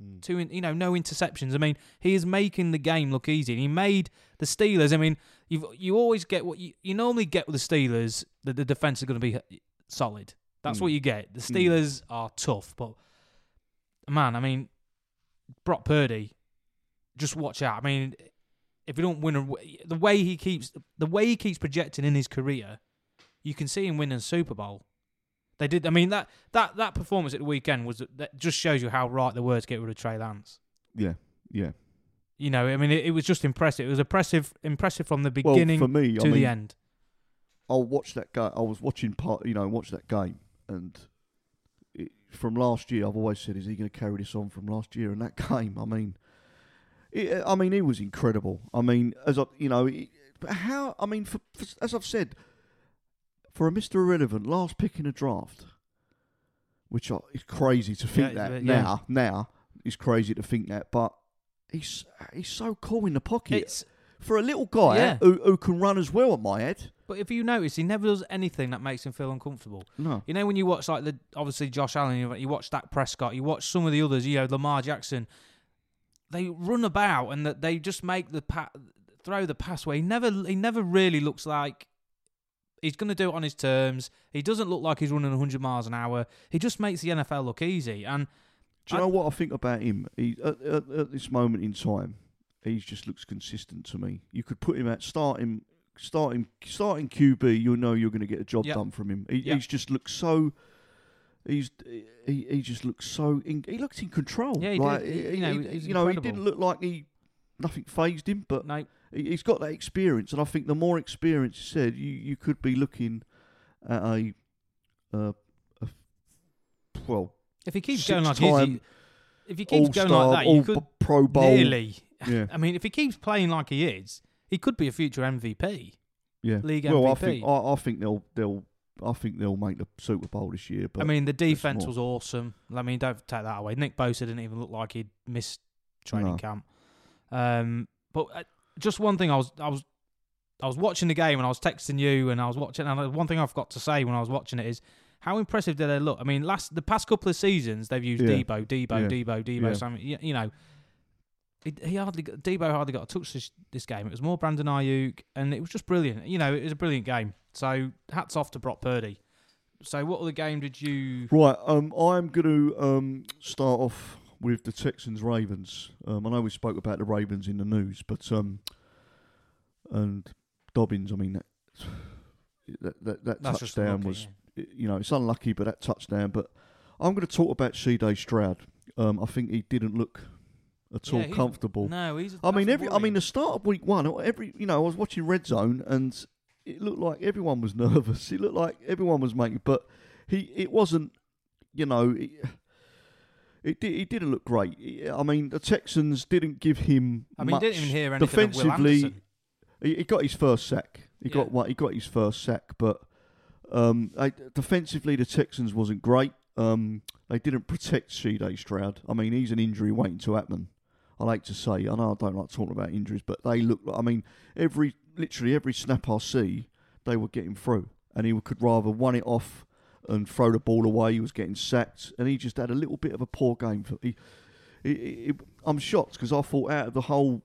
Mm. Two, in- you know, no interceptions. I mean, he is making the game look easy. And he made the Steelers. I mean, you you always get what you, you normally get with the Steelers that the defense is going to be uh, solid. That's Mm. what you get. The Mm. Steelers are tough, but man, I mean, Brock Purdy, just watch out. I mean, if you don't win, a, the way he keeps the way he keeps projecting in his career, you can see him winning a Super Bowl. They did. I mean that that that performance at the weekend was that just shows you how right they were to get rid of Trey Lance. yeah, yeah. You know, I mean, it, it was just impressive. It was impressive, impressive from the Well, beginning for me, to I mean, the end. I'll watch that game. I was watching part, you know, watch that game, and it, from last year, I've always said, is he going to carry this on from last year? And that game, I mean, it, I mean, he was incredible. I mean, as I, you know, it, but how? I mean, for, for, as I've said, for a Mister Irrelevant, last pick in a draft, which I, is crazy to think Yeah, that yeah. now. Now it's crazy to think that, but he's he's so cool in the pocket It's for a little guy Yeah. who who can run as well. At my head, but if you notice, he never does anything that makes him feel uncomfortable. no, You know, when you watch like the obviously Josh Allen, you, you watch Dak Prescott, you watch some of the others, you know, Lamar Jackson, they run about and that they just make the pa- throw the pass where he never he never really looks like he's going to do it on his terms. He doesn't look like he's running 100 miles an hour. He just makes the NFL look easy. And Do you I- know what I think about him? He at, at, at this moment in time, he just looks consistent to me. You could put him at starting, starting, starting QB. You'll know you're going to get a job Yep. done from him. He, Yep. He's just looks so. He's he, he just looks so in, he looked in control. Yeah, he like, did. He, you know, he, you know, he didn't look like he nothing phased him, but no, he's got that experience, and I think the more experience, you said, you you could be looking at a, uh, a well, if he keeps going like he- if he keeps going like that, you could Pro Bowl. nearly. Yeah, I mean, if he keeps playing like he is, he could be a future MVP, yeah. league well, MVP. I think I, I think they'll they'll I think they'll make the Super Bowl this year. But I mean, the defense was awesome. I mean, don't take that away. Nick Bosa didn't even look like he'd missed training No. camp. Um, but uh, just one thing, I was, I was, I was watching the game and I was texting you, and I was watching. And one thing I forgot to say when I was watching it is how impressive do they look? I mean, last the past couple of seasons they've used Yeah. Debo, Debo, Yeah. Debo, Debo. Yeah. Sam, you, you know. He, he hardly got, Debo hardly got a touch this, this game. It was more Brandon Aiyuk, and it was just brilliant. You know, it was a brilliant game. So hats off to Brock Purdy. So what other game did you? right, um, I'm going to um start off with the Texans Ravens. Um, I know we spoke about the Ravens in the news, but um, and Dobbins. I mean that that that, that That's touchdown was. You know, it's unlucky, but that touchdown. But I'm going to talk about C.J. Stroud. Um, I think he didn't look at Yeah, all comfortable. No, he's. I mean, every. I mean, the start of week one, every you know, I was watching Red Zone, and it looked like everyone was nervous. It looked like everyone was making, but he, it wasn't. You know, it, it, di- it didn't look great. I mean, the Texans didn't give him. I mean, much didn't even hear anything defensively. He, he got his first sack. He Yeah. got one. He got his first sack, but um, I, defensively, the Texans wasn't great. Um, they didn't protect C.J. Stroud. I mean, he's an injury waiting to happen. I like to say. I know I don't like talking about injuries, but they look. Like, I mean, every literally every snap I see, they were getting through, and he could rather run it off and throw the ball away. He was getting sacked, and he just had a little bit of a poor game. For he, he, he- I'm shocked because I thought out of the whole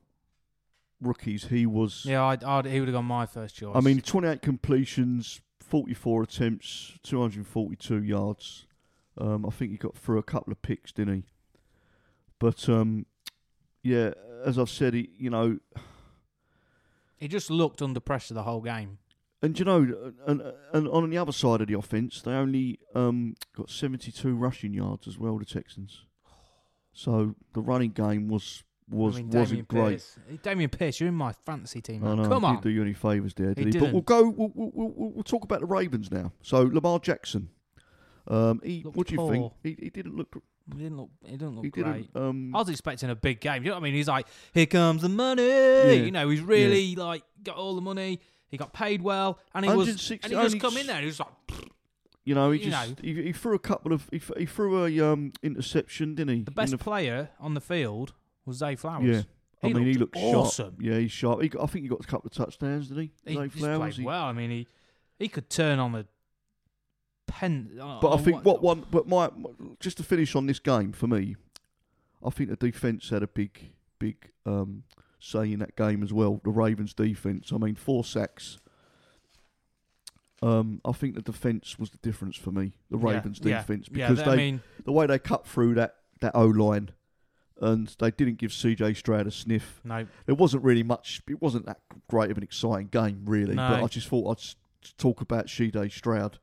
rookies, he was. Yeah, I'd, I'd, he would have gone my first choice. I mean, 28 completions, 44 attempts, 242 yards. Um, I think he got through a couple of picks, didn't he? But um, yeah, as I've said, he, you know, he just looked under pressure the whole game. and you know, and, and on the other side of the offense, they only um, got 72 rushing yards as well. The Texans. So the running game was was I mean, wasn't Dameon great. Pierce. Dameon Pierce, you're in my fantasy team. I know, Come on. didn't do you any favours there, did He he? But we'll go. We'll, we'll, we'll, we'll talk about the Ravens now. So Lamar Jackson. Um, he, Looked what do you think? He, he didn't look. He didn't look. He didn't look he great. didn't. Um, I was expecting a big game. You know what I mean? He's like, "Here comes the money." You know, he's really like got all the money. He got paid well, and he was, and he just come in there. and He was like, you know, he you just know. he, he threw a couple of he, he threw a um interception, didn't he? the In best the- player on the field was Zay Flowers. yeah. I He mean, he looked awesome. sharp. Yeah, he's sharp. He got, I think he got a couple of touchdowns, did he? He Zay just Flowers, played he- well. I mean, he he could turn on the pen. But I think what one, but my just to finish on this game for me, I think the defense had a big, big um, say in that game as well. The Ravens' defense. I mean, four sacks. Um, I think the defense was the difference for me. The Ravens' yeah, defense yeah, because th- they I mean, the way they cut through that that O line, and they didn't give CJ Stroud a sniff. no, There wasn't really much. It wasn't that great of an exciting game, really. No. But I just thought I'd talk about CJ Stroud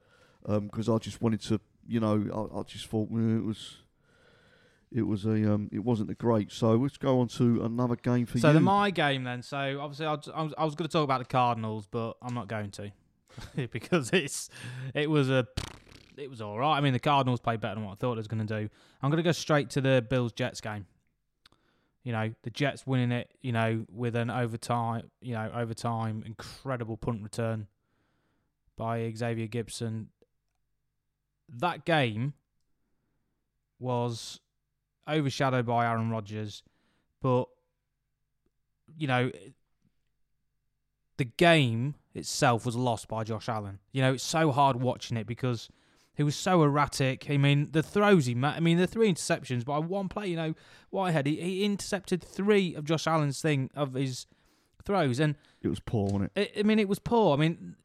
because I just wanted to, you know, I, I just thought well, it was, it was a, um, it wasn't a great. So let's go on to another game for you. so you. the my game then. So obviously, I was, I was, I was going to talk about the Cardinals, but I'm not going to because it's it was a it was all right. I mean, the Cardinals played better than what I thought it was going to do. I'm going to go straight to the Bills Jets game. You know, the Jets winning it. You know, with an overtime. You know, overtime incredible punt return by Xavier Gipson. That game was overshadowed by Aaron Rodgers, but you know, the game itself was lost by Josh Allen. You know, it's so hard watching it because he was so erratic. I mean, the throws he made, I mean, the three interceptions by one play, you know, Whitehead, he, he intercepted three of Josh Allen's thing, of his throws. And It was poor, wasn't it? I I mean, it was poor. I mean,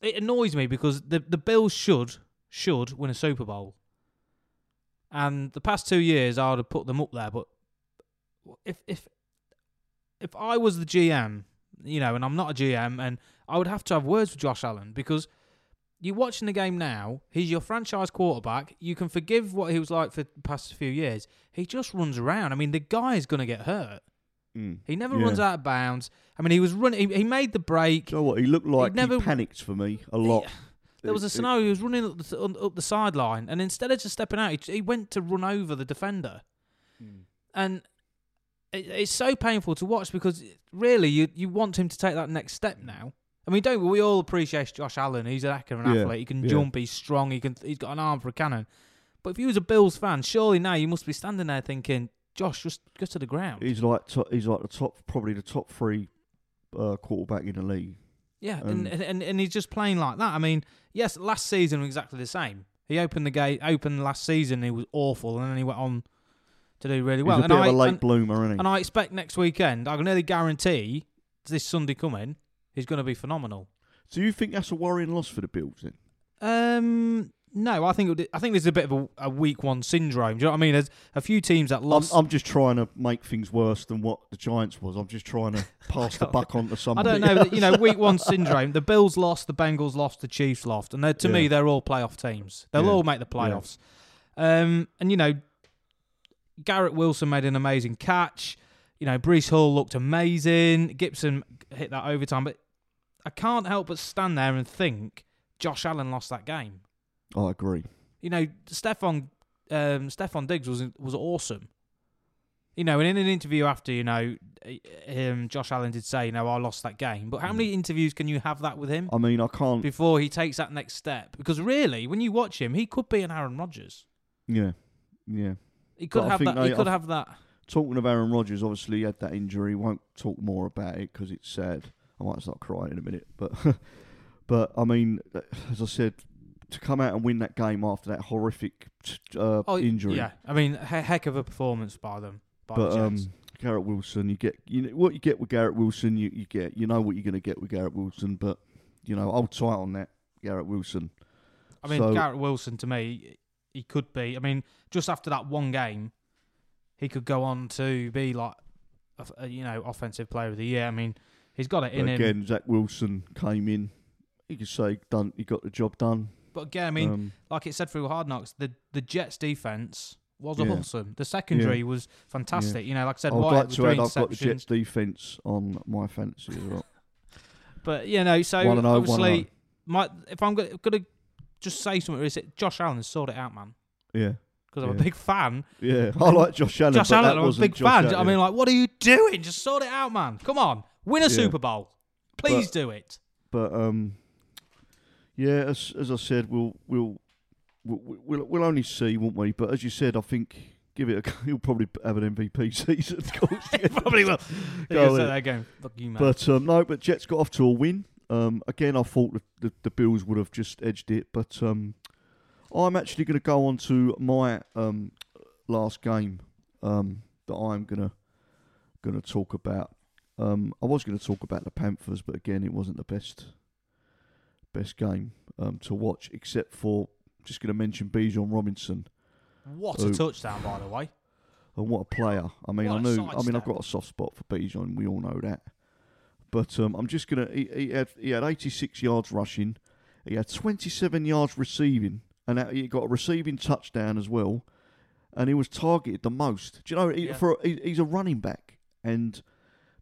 it annoys me because the the Bills should should win a Super Bowl, and the past two years I would have put them up there. But if if if I was the GM, you know, and I'm not a GM, and I would have to have words with Josh Allen because you're watching the game now. He's your franchise quarterback. You can forgive what he was like for the past few years. He just runs around. I mean, the guy is going to get hurt. Mm. He never Yeah. runs out of bounds. I mean, he was running. He, he made the break. You know what? He looked like never- he panicked for me a lot. There was a scenario he was running up the, up- up the sideline, and instead of just stepping out, he, he went to run over the defender. Mm. And it, it's so painful to watch because really you you want him to take that next step now. I mean, don't we? We all appreciate Josh Allen. He's a heck of an Yeah, athlete. He can yeah. jump. He's strong. He can. He's got an arm for a cannon. But if you was a Bills fan, surely now you must be standing there thinking, Josh, just go to the ground. He's like to, he's like the top, probably the top three uh, quarterback in the league. Yeah, Um, and, and and he's just playing like that. I mean, yes, last season was exactly the same. He opened the gate, opened last season, he was awful, and then he went on to do really well. he's a and bit I of a late and, bloomer, isn't he? and I expect next weekend, I can nearly guarantee this Sunday coming, he's going to be phenomenal. Do you think that's a worrying loss for the Bills then? Um, no, I think I think there's a bit of a, a week one syndrome. Do you know what I mean? There's a few teams that I'm, lost. I'm just trying to make things worse than what the Giants was. I'm just trying to pass the buck on to I don't know. else. You know, week one syndrome. The Bills lost, the Bengals lost, the Chiefs lost, and they're, to me, they're all playoff teams. They'll Yeah. all make the playoffs. Um, and you know, Garrett Wilson made an amazing catch. You know, Breece Hall looked amazing. Gipson hit that overtime, but I can't help but stand there and think Josh Allen lost that game. I agree. You know, Stefon um, Stefon Diggs was was awesome. You know, and in an interview after, you know, um, Josh Allen did say, you know, I lost that game. But how Mm. many interviews can you have that with him I mean, I can't. before he takes that next step? Because really, when you watch him, he could be an Aaron Rodgers. Yeah, yeah. He could But have that. He could I- have that. Talking of Aaron Rodgers, obviously he had that injury. Won't talk more about it because it's sad. I might start crying in a minute, but but I mean, as I said, to come out and win that game after that horrific uh, Oh, injury. Yeah, I mean, he- heck of a performance by them. By But the um. Garrett Wilson, you get you know what you get with Garrett Wilson. You, you get you know what you're going to get with Garrett Wilson. But you know, hold tight on that Garrett Wilson. I mean, so- Garrett Wilson to me, he could be. I mean, just after that one game, he could go on to be like, a, a, you know, offensive player of the year. I mean, he's got it But in him. again, Zach Wilson came in. You could say done. He got the job done. But again, I mean, um, like it said through Hard Knocks, the the Jets defense was Yeah. awesome. The secondary was fantastic. You know, like I said, I would White like to add, I've got the. Jets defense on my fantasy as well. But you know, so One oh, one obviously, my if I'm going to just say something, is it Josh Allen sorted it out, man? Yeah, Because I'm a big fan. yeah. I like Josh Allen. Josh Allen, I'm a big Josh fan. Allen. I mean, like, what are you doing? Just sort it out, man. Come on, win a Yeah. Super Bowl, please But- do it. But um, yeah, as as I said, we'll we'll we'll we'll, we'll only see, won't we? But as you said, I think give it. A, he'll probably have an MVP season. Of course, Probably will. Go ahead. there fuck you, man. But um, no, but Jets got off to a win. Um, again, I thought the, the, the Bills would have just edged it, but um, I'm actually going to go on to my um, last game um, that I'm gonna gonna talk about. Um, I was going to talk about the Panthers, but again, it wasn't the best best game um, to watch, except for just going to mention Bijan Robinson what Ooh. a touchdown, by the way. and what a player! I mean, What I knew. I mean, I've got a soft spot for Bijan. We all know that. But um, I'm just gonna. He, he had he had 86 yards rushing. He had 27 yards receiving, and he got a receiving touchdown as well. And he was targeted the most. Do you know? He, Yeah. For he, he's a running back, and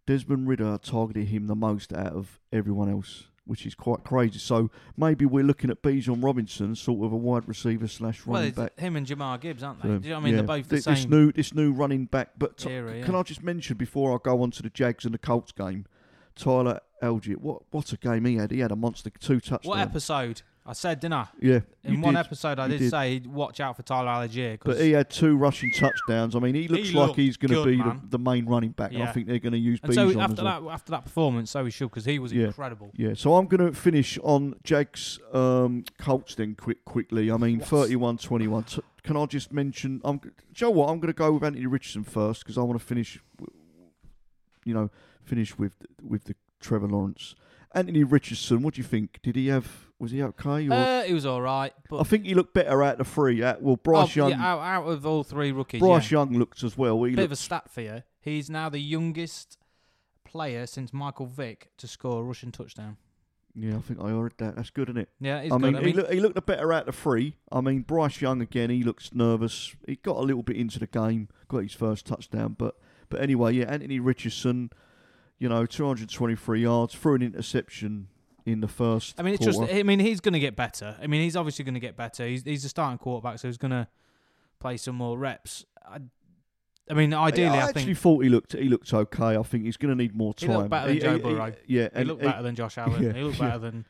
Desmond Ridder targeted him the most out of everyone else, which is quite crazy. So maybe we're looking at Bijan Robinson, sort of a wide receiver slash Well, running it's back. him and Jahmyr Gibbs, aren't they? So, Do you know what I mean? yeah, They're both the this same new this new running back. But t- era. Yeah. can I just mention before I go on to the Jags and the Colts game, Tyler Allgeier, what what a game he had! He had a monster two touchdowns. what episode? I said, didn't I? Yeah, In one did. episode, I You did, did. say watch out for Tyler Allgeier. 'cause- But he had two rushing touchdowns. I mean, he looks like looked he's going to good, be the, man. the main running back. And I Yeah. think they're going to use and Bijan so as after well. that, after that performance, so he should because he was Yeah. incredible. Yeah, so I'm going to finish on Jags um, Colts then quick quickly. I mean, Yes. 31-21. T- Can I just mention? I'm. Do you know what? I'm going to go with Anthony Richardson first because I want to finish. w- You know, finish with with the Trevor Lawrence. Anthony Richardson. What do you think? Did he have? Was he okay? Or Uh, he was all right, but I think he looked better out of the three. At, well, Bryce oh, Young. yeah, out, out of all three rookies, Bryce yeah. Young looked as well. He bit of a stat for you. He's now the youngest player since Michael Vick to score a rushing touchdown. yeah, I think I heard that. That's good, isn't it? Yeah, he's I good. mean, I he, mean, look, he looked a better out of three. I mean, Bryce Young again. He looks nervous. He got a little bit into the game, got his first touchdown. But but anyway, yeah, Anthony Richardson. You know, 223 yards, threw an interception in the first. I mean, it's just. I mean, he's going to get better. I mean, he's obviously going to get better. He's he's a starting quarterback, so he's going to play some more reps. I, I mean, ideally, I I, actually think thought he looked he looked okay. I think he's going to need more He time. looked better than Joe Burrow. yeah, he looked better than Josh Allen. yeah, he looked yeah. better than.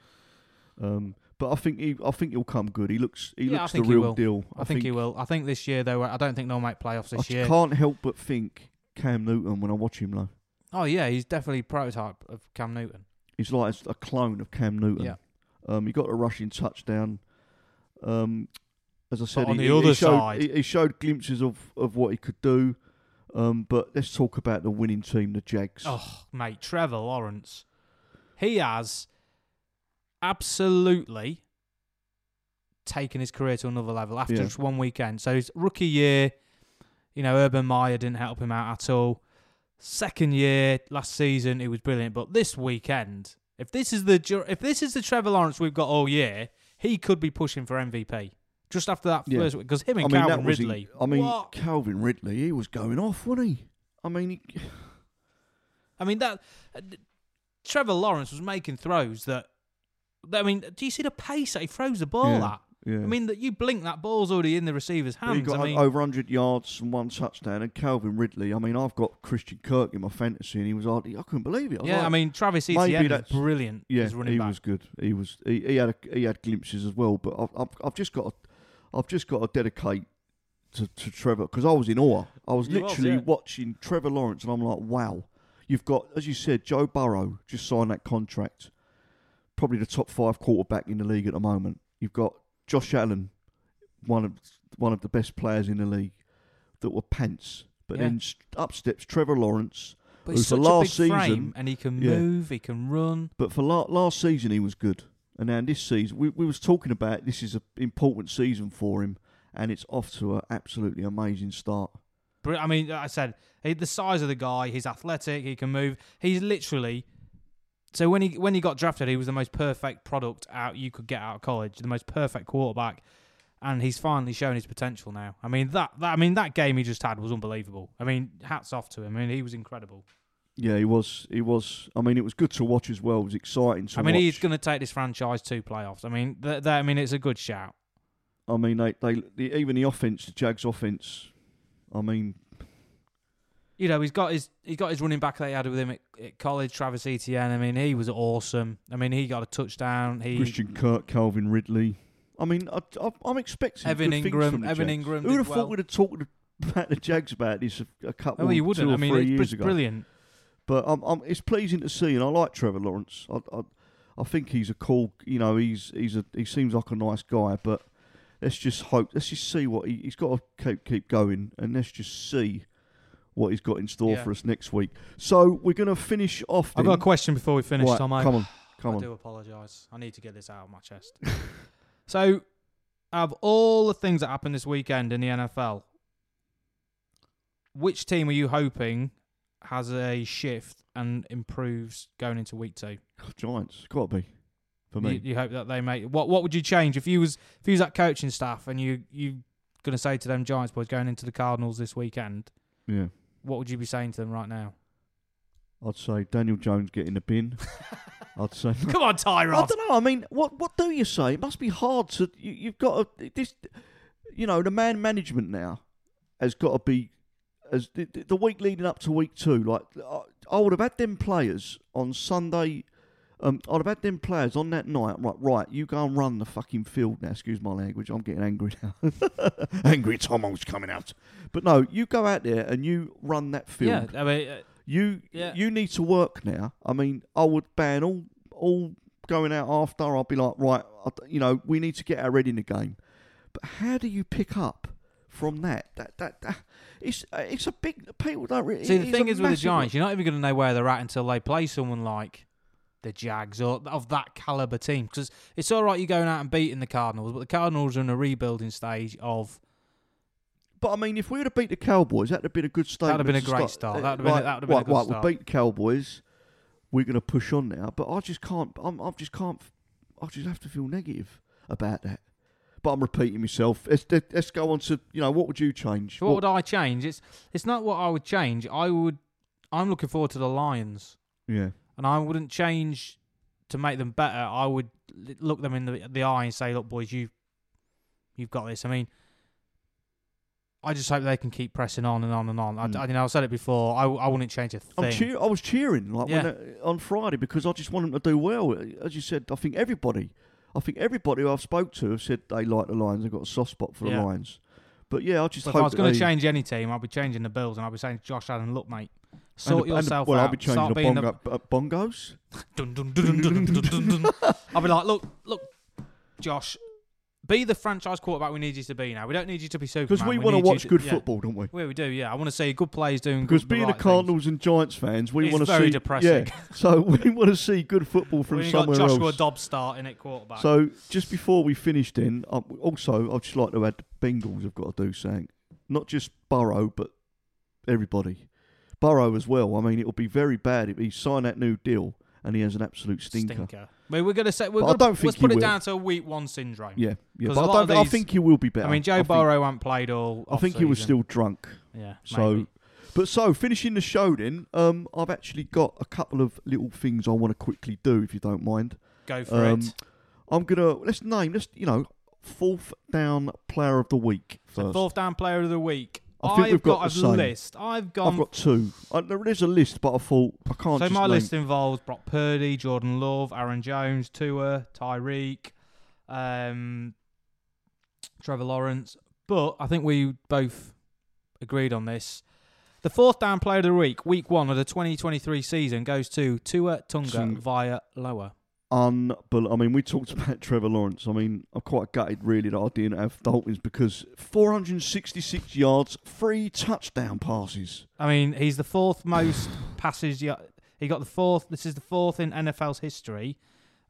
Um, but I think he I think he'll come good. He looks he Yeah, looks the real deal. I, think, he will. I think this year though. I don't think they'll make playoffs I this just year. can't help but think Cam Newton when I watch him though. Oh yeah, he's definitely prototype of Cam Newton. He's like a clone of Cam Newton. Yeah. Um, he got a rushing touchdown. Um, as I said, on he, the he- showed, side- he, he showed glimpses of, of what he could do. Um, but let's talk about the winning team, the Jags. Oh, mate, Trevor Lawrence. He has absolutely taken his career to another level after Yeah. just one weekend. So his rookie year, you know, Urban Meyer didn't help him out at all. Second year, last season, it was brilliant. But this weekend, if this is the if this is the Trevor Lawrence we've got all year, he could be pushing for MVP. Just after that Yeah. first week, because him I and mean, Calvin that was in- Ridley. I mean, what? Calvin Ridley, he was going off, wasn't he? I mean, he, I mean that uh, Trevor Lawrence was making throws that. I mean, do you see the pace that he throws the ball Yeah, at? Yeah. I mean, that you blink, that ball's already in the receiver's But he got I mean, over 100 yards and one touchdown. And Calvin Ridley, I mean, I've got Christian Kirk in my fantasy, and he was hardly, I couldn't believe it. I yeah, like, I mean, Travis Etienne that's- brilliant. Yeah, as running he back. was good. He was. He, he had a, he had glimpses as well. But I've I've, I've just got to, I've just got to dedicate to, to Trevor because I was in awe. I was You was, literally yeah. watching Trevor Lawrence, and I'm like, wow. You've got, as you said, Joe Burrow just signed that contract. Probably the top five quarterback in the league at the moment. You've got Josh Allen, one of one of the best players in the league, that were pants. But Yeah. then up steps Trevor Lawrence. but who for such a big last season- and he can Yeah. move, he can run. But for la- last season, he was good, and now this season, we we was talking about this is an important season for him, and it's off to an absolutely amazing start. I mean, like I said he, the size of the guy. He's athletic. He can move. He's literally. So when he when he got drafted, he was the most perfect product out you could get out of college. The most perfect quarterback, and he's finally shown his potential now. I mean that, that I mean that game he just had was unbelievable. I mean hats off to him. I mean he was incredible. Yeah, he was. He was. I mean, it was good to watch as well. It was exciting to watch. I mean watch. he's going to take this franchise to playoffs. I mean that, I mean it's a good shout. I mean, they, they the, even the offense, the Jags offense. I mean, You know he's got his he's got his running back that he had with him at, at college, Travis Etienne. I mean he was awesome. I mean he got a touchdown. He Christian Kirk, Calvin Ridley. I mean, I, I, I'm expecting Evan Engram- Evan Jags. Engram Who would have well. thought we'd have talked about the Jags about this a, a couple, Oh, you wouldn't. two or I mean, three it's, years it's ago? brilliant. But um, um, it's pleasing to see, and I like Trevor Lawrence. I, I, I think he's a cool. You know, he's he's a he seems like a nice guy. But let's just hope. Let's just see what he, he's got to keep keep going, and let's just see what he's got in store Yeah. for us next week. So we're going to finish off. I've got a question before we finish, Right, Tom. Come on, come I on. I do apologise. I need to get this out of my chest. so, of all the things that happened this weekend in the NFL, which team are you hoping has a shift and improves going into week two? Giants, got to be for me. You, you hope that they make what? What would you change if you was if you was that coaching staff and you you going to say to them Giants boys going into the Cardinals this weekend? yeah, What would you be saying to them right now? I'd say Daniel Jones get in the bin. I'd say. Come on, Tyrone. I don't know. I mean, what what do you say? It must be hard to. You, you've got to, this. You know, the man management now has got to be as the, the week leading up to week two. Like I, I would have had them players on Sunday Um, I'd have had them players on that night. Right, right. You go and run the fucking field now. Excuse my language. I'm getting angry now. angry Tomo's coming out. But no, you go out there and you run that field. Yeah, I mean, uh, You Yeah. you need to work now. I mean, I would ban all all going out after. I'd be like, right, you know, we need to get our head in the game. But how do you pick up from that? That that, that it's uh, it's a big people don't really. see, the thing is with the Giants, you're not even going to know where they're at until they play someone like the Jags or of that caliber team. Because it's all right you're going out and beating the Cardinals, but the Cardinals are in a rebuilding stage of But I mean, if we would have beat the Cowboys, that'd have been a good statement. That'd have been a great start. start. That'd have been a- right, that'd have been a good right, start. We beat the Cowboys. We're going to push on now, but I just can't. I'm, I just can't. I just have to feel negative about that. But I'm repeating myself. Let's, let's go on to you know what would you change? So what would I change? It's it's not what I would change. I would. I'm looking forward to the Lions, yeah, and I wouldn't change to make them better. I would look them in the the eye and say, "Look, boys, you you've got this." I mean, I just hope they can keep pressing on and on and on. I, Mm. I, you know, I've said it before. I, I wouldn't change a thing. Cheer- I was cheering like when, Yeah. uh, on Friday because I just want them to do well. As you said, I think everybody, I think everybody I've spoke to have said they like the Lions. They've got a soft spot for Yeah. the Lions. But yeah, I just if hope I was going to change any team, I'd be changing the Bills, and I'd be saying, "Josh Allen, look, mate, and sort the- and the- yourself well, out. I'll be changing Start the being bongo, uh, bongos. Dun, dun, dun, dun, dun, dun, dun, dun. I'll be like, look, look, Josh, be the franchise quarterback we need you to be now. We don't need you to be Superman. Because we, want to need you watch good yeah. football, don't we? Well, we do, yeah. I want to see good players doing Because good, being the the right Cardinals and Giants fans, we It's want to see very see depressing. Yeah, so we want to see good football things. from you got somewhere Joshua else. Dobbs starting at quarterback. So just before we finish, then um, also I'd just like to add the Bengals have got to do something, not just Burrow, but everybody. Burrow as well. I mean, it will be very bad if he signed that new deal and he has an absolute stinker. I mean, we're going to say we're But I gonna, don't think let's put it down to a week one syndrome. Yeah, yeah. But I, don't, of I think he will be better. I mean, Joe think- Burrow hasn't played all. I think he was still drunk. Yeah. So, maybe. but so finishing the show, then um, I've actually got a couple of little things I want to quickly do, if you don't mind. go for um, it. I'm gonna let's name let's you know fourth down player of the week So first. fourth down player of the week. I think I've we've got got, the a same. list. I've gone I've got two. Uh, there is a list, but I thought I can't. So just my name- list involves Brock Purdy, Jordan Love, Aaron Jones, Tua, Tyreek, um, Trevor Lawrence. But I think we both agreed on this. The fourth down player of the week, week one of the 2023 season, goes to Tua Tunga Tung- via Lower. Unbel- I mean, we talked about Trevor Lawrence. I mean, I'm quite gutted really that I didn't have Dalton's because 466 yards, three touchdown passes. I mean, he's the fourth most passes. y- He got the fourth. This is the fourth in NFL's history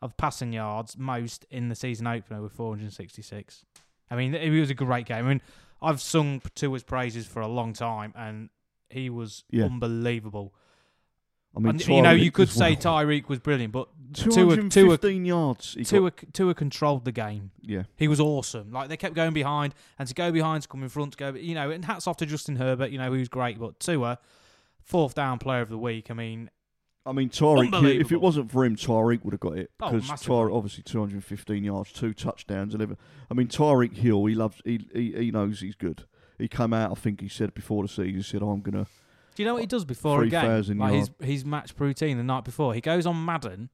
of passing yards most in the season opener with 466. I mean, it was a great game. I mean, I've sung Tua's praises for a long time, and he was Yeah. unbelievable. I mean, and, you know, you could say well. Tyreek was brilliant, but Tua, 215 yards. He got- Tua, Tua controlled the game. yeah, He was awesome. Like they kept going behind, and to go behind, to come in front, to go, you know. And hats off to Justin Herbert. You know, he was great. But Tua, fourth down player of the week. I mean, I mean, Tyreek. If it wasn't for him, Tyreek would have got it Oh, because massively. Tyreek obviously 215 yards, two touchdowns, 11. I mean, Tyreek Hill. He loves. He, he he knows he's good. He came out. I think he said before the season. He said, oh, "I'm gonna." Do you know what he does before a game? 3,000 Like his his match routine the night before. He goes on Madden,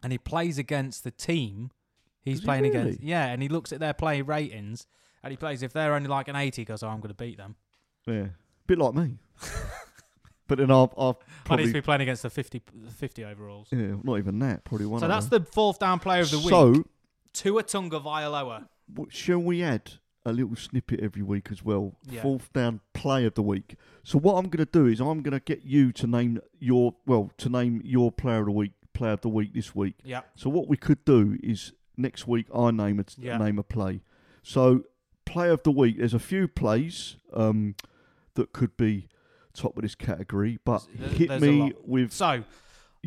and he plays against the team he's Does he playing against. really? Yeah, and he looks at their play ratings, and he plays. If they're only like an 80, he goes, "Oh, I'm going to beat them." Yeah, bit like me. but then I've, I've I need probably to be playing against the 50, 50 overalls. yeah, not even that. Probably one. So of that's them. the fourth down player of the week. So Tua Tunga Vailoa. shall we add a little snippet every week as well? Yeah. Fourth down play of the week. So what I'm going to do is I'm going to get you to name your well to name your player of the week, player of the week this week. Yeah. So what we could do is next week I name a Yeah. name a play. So play of the week. There's a few plays um, that could be top of this category, but There's- hit there's me with So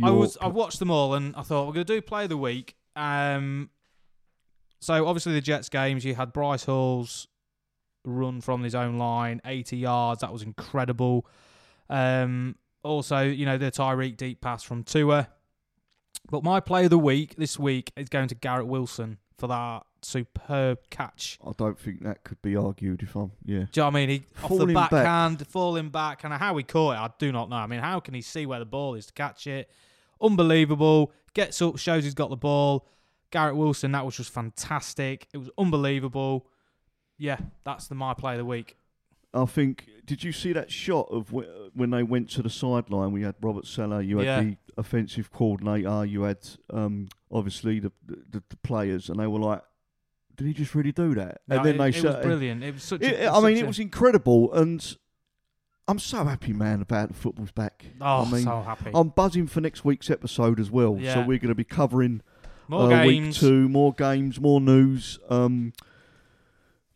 I was pl- I've watched them all and I thought we're gonna do play of the week. Um so obviously the Jets games you had Bryce Hall's run from his own line, eighty yards, that was incredible. Um also, you know, the Tyreek deep pass from Tua. But my play of the week this week is going to Garrett Wilson for that superb catch. I don't think that could be argued if I'm yeah. Do you know what I mean? He off the back. backhand, falling back, and how he caught it, I do not know. I mean, how can he see where the ball is to catch it? Unbelievable. Gets up, shows he's got the ball. Garrett Wilson, that was just fantastic. It was unbelievable. Yeah, that's the my play of the week. I think. Did you see that shot of wh- when they went to the sideline? We had Robert Saleh, you had Yeah. the offensive coordinator, you had um, obviously the, the the players, and they were like, "Did he just really do that?" No, and then it, they it was brilliant. It was such. It- a, I mean, such it a- was incredible, and I'm so happy, man, about the football's back. Oh, I mean, so happy. I'm buzzing for next week's episode as well. So Yeah. we're going to be covering More uh, week games. two, more games, more news. Um,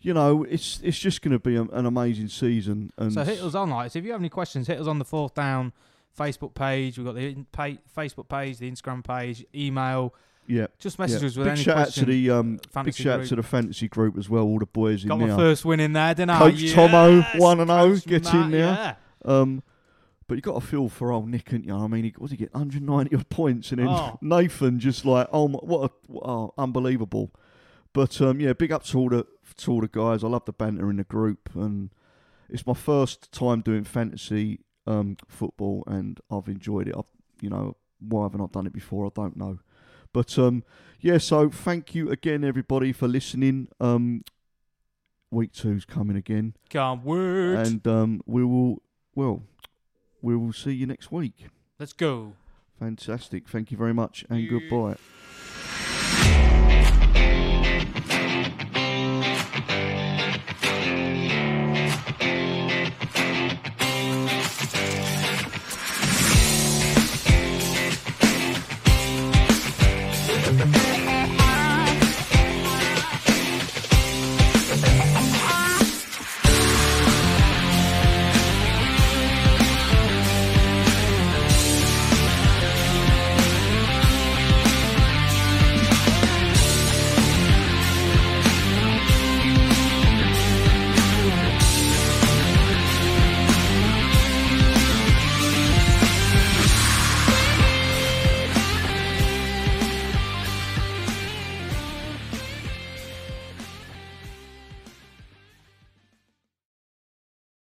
you know, it's it's just going to be a, an amazing season. And So hit us on like. So if you have any questions, hit us on the fourth down Facebook page. We've got the in- pa- Facebook page, the Instagram page, email. yeah, Just message yeah. us with big any shout out to the um, big fantasy shout out group. to the fantasy group as well. All the boys in Got my first win in there, didn't I? Coach Tomo, Yes, 1-0, Coach get Matt, in there. Yeah. Um, but you got to feel for old Nick, ain't you? I mean, he, what did he get? 190 odd points, and then Oh. Nathan just like, oh, my, what, a, oh, unbelievable. But um, yeah, big up to all the to all the guys. I love the banter in the group, and it's my first time doing fantasy um, football, and I've enjoyed it. I've, you know, why have I not done it before? I don't know. But um, yeah, so thank you again, everybody, for listening. Um, week two's coming again Can't wait. and um, we will well we will see you next week Let's go. fantastic thank you very much and Yeah. goodbye